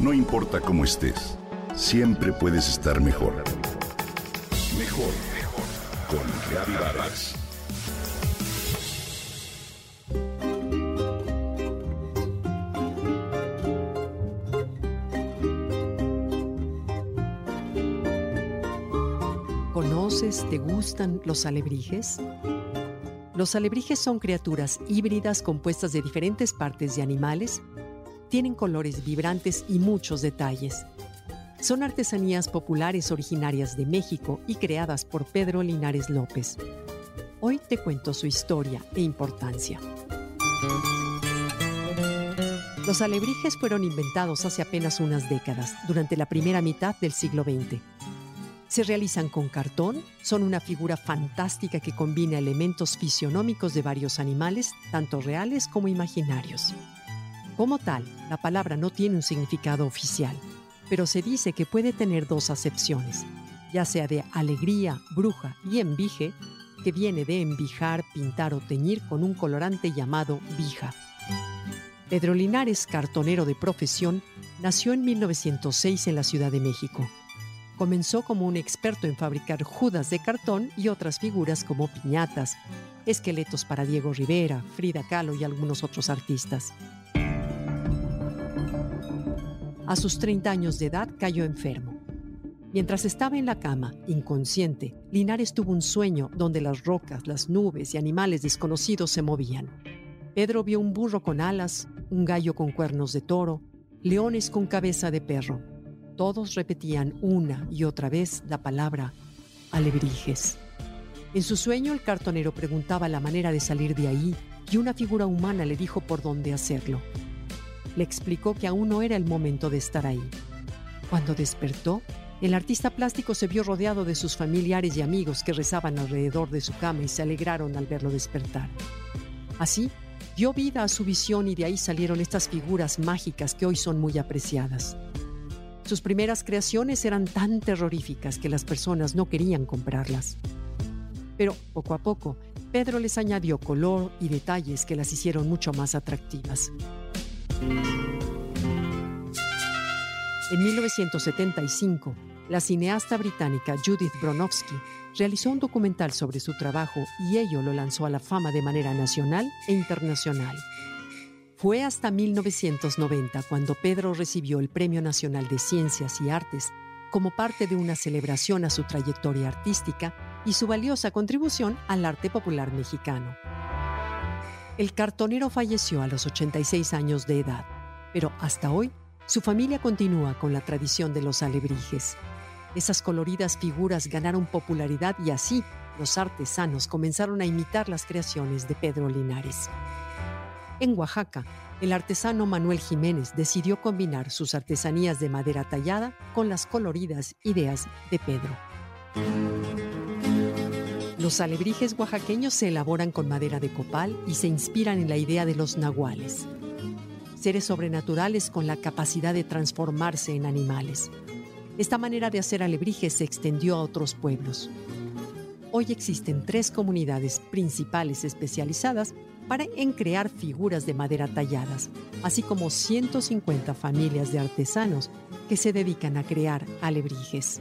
No importa cómo estés, siempre puedes estar mejor. Mejor, mejor. Con Reavivadas. ¿Conoces, te gustan los alebrijes? Los alebrijes son criaturas híbridas compuestas de diferentes partes de animales tienen colores vibrantes y muchos detalles. Son artesanías populares originarias de México y creadas por Pedro Linares López. Hoy te cuento su historia e importancia. Los alebrijes fueron inventados hace apenas unas décadas, durante la primera mitad del siglo XX. Se realizan con cartón, son una figura fantástica que combina elementos fisionómicos de varios animales, tanto reales como imaginarios. Como tal, la palabra no tiene un significado oficial, pero se dice que puede tener dos acepciones, ya sea de alegría, bruja y envije, que viene de envijar, pintar o teñir con un colorante llamado vija. Pedro Linares, cartonero de profesión, nació en 1906 en la Ciudad de México. Comenzó como un experto en fabricar judas de cartón y otras figuras como piñatas, esqueletos para Diego Rivera, Frida Kahlo y algunos otros artistas. A sus 30 años de edad cayó enfermo. Mientras estaba en la cama, inconsciente, Linares tuvo un sueño donde las rocas, las nubes y animales desconocidos se movían. Pedro vio un burro con alas, un gallo con cuernos de toro, leones con cabeza de perro. Todos repetían una y otra vez la palabra alebrijes. En su sueño el cartonero preguntaba la manera de salir de ahí y una figura humana le dijo por dónde hacerlo le explicó que aún no era el momento de estar ahí. Cuando despertó, el artista plástico se vio rodeado de sus familiares y amigos que rezaban alrededor de su cama y se alegraron al verlo despertar. Así, dio vida a su visión y de ahí salieron estas figuras mágicas que hoy son muy apreciadas. Sus primeras creaciones eran tan terroríficas que las personas no querían comprarlas. Pero poco a poco, Pedro les añadió color y detalles que las hicieron mucho más atractivas. En 1975, la cineasta británica Judith Bronowski realizó un documental sobre su trabajo y ello lo lanzó a la fama de manera nacional e internacional. Fue hasta 1990 cuando Pedro recibió el Premio Nacional de Ciencias y Artes como parte de una celebración a su trayectoria artística y su valiosa contribución al arte popular mexicano. El cartonero falleció a los 86 años de edad, pero hasta hoy su familia continúa con la tradición de los alebrijes. Esas coloridas figuras ganaron popularidad y así los artesanos comenzaron a imitar las creaciones de Pedro Linares. En Oaxaca, el artesano Manuel Jiménez decidió combinar sus artesanías de madera tallada con las coloridas ideas de Pedro. Los alebrijes oaxaqueños se elaboran con madera de copal y se inspiran en la idea de los nahuales, seres sobrenaturales con la capacidad de transformarse en animales. Esta manera de hacer alebrijes se extendió a otros pueblos. Hoy existen tres comunidades principales especializadas para en crear figuras de madera talladas, así como 150 familias de artesanos que se dedican a crear alebrijes.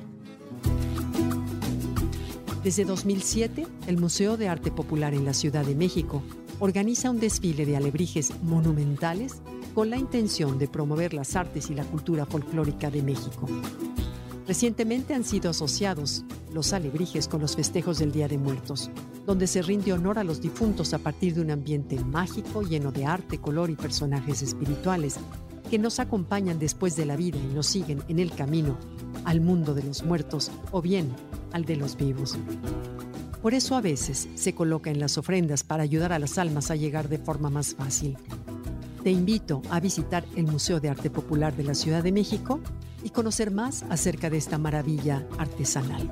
Desde 2007, el Museo de Arte Popular en la Ciudad de México organiza un desfile de alebrijes monumentales con la intención de promover las artes y la cultura folclórica de México. Recientemente han sido asociados los alebrijes con los festejos del Día de Muertos, donde se rinde honor a los difuntos a partir de un ambiente mágico lleno de arte, color y personajes espirituales que nos acompañan después de la vida y nos siguen en el camino al mundo de los muertos o bien al de los vivos. Por eso a veces se coloca en las ofrendas para ayudar a las almas a llegar de forma más fácil. Te invito a visitar el Museo de Arte Popular de la Ciudad de México y conocer más acerca de esta maravilla artesanal.